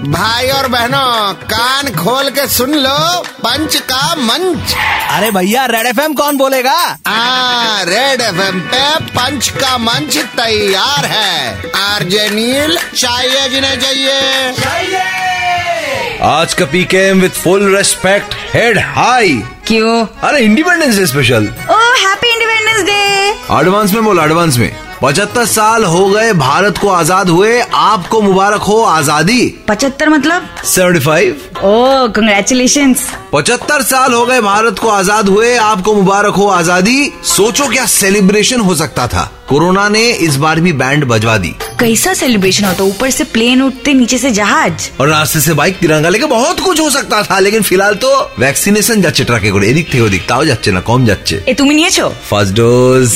भाई और बहनों कान खोल के सुन लो पंच का मंच। अरे भैया रेड एफएम कौन बोलेगा? आ, रेड एफएम पे पंच का मंच तैयार है। आरजे नील चाहिए जिन्हें चाहिए। आज का PKM with full respect head high क्यों? अरे independence day special oh happy independence day advance में बोल एडवांस में। पचहत्तर साल हो गए भारत को आज़ाद हुए। आपको मुबारक हो आज़ादी। पचहत्तर मतलब? सेवेंटी फाइव ओ कंग्रेचुलेशन पचहत्तर साल हो गए भारत को आज़ाद हुए। आपको मुबारक हो आज़ादी। सोचो क्या सेलिब्रेशन हो सकता था। कोरोना ने इस बार भी बैंड बजवा दी कैसा सेलिब्रेशन होता ऊपर से प्लेन उठते नीचे से जहाज और रास्ते से बाइक तिरंगा लेके बहुत कुछ हो सकता था लेकिन फिलहाल तो वैक्सीनेशन যাচ্ছে ট্রাকে করে এদিক থেকে ওদিক তাও যাচ্ছে না কম যাচ্ছে ए तुम নিয়েছো फर्स्ट डोज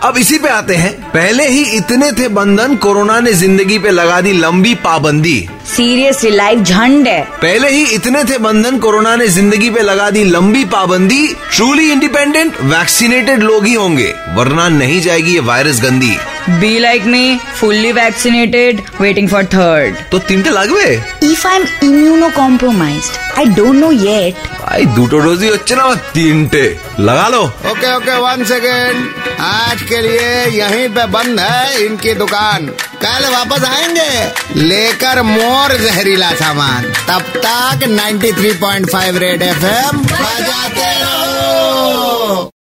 अब इसी पे आते हैं पहले ही इतने थे बंधन कोरोना ने जिंदगी पे लगा दी लंबी पाबंदी सीरियसली लाइफ झंड है पहले ही इतने थे बंधन कोरोना ने जिंदगी पे लगा दी लंबी पाबंदी ट्रूली इंडिपेंडेंट वैक्सीनेटेड लोग ही होंगे वरना नहीं जाएगी ये वायरस गंदी be like me fully vaccinated waiting for third तो তিনটে লাগবে if I am immunocompromised I don't know yet ভাই দুটো ডোজই হচ্ছে না আবার তিনটে লাগা লো ओके ओके वन सेकेंड आज के लिए यहीं पे बंद है इनकी दुकान कल वापस आएंगे लेकर मोर जहरीला सामान तब तक 93.5 रेड एफएम बजाते रहो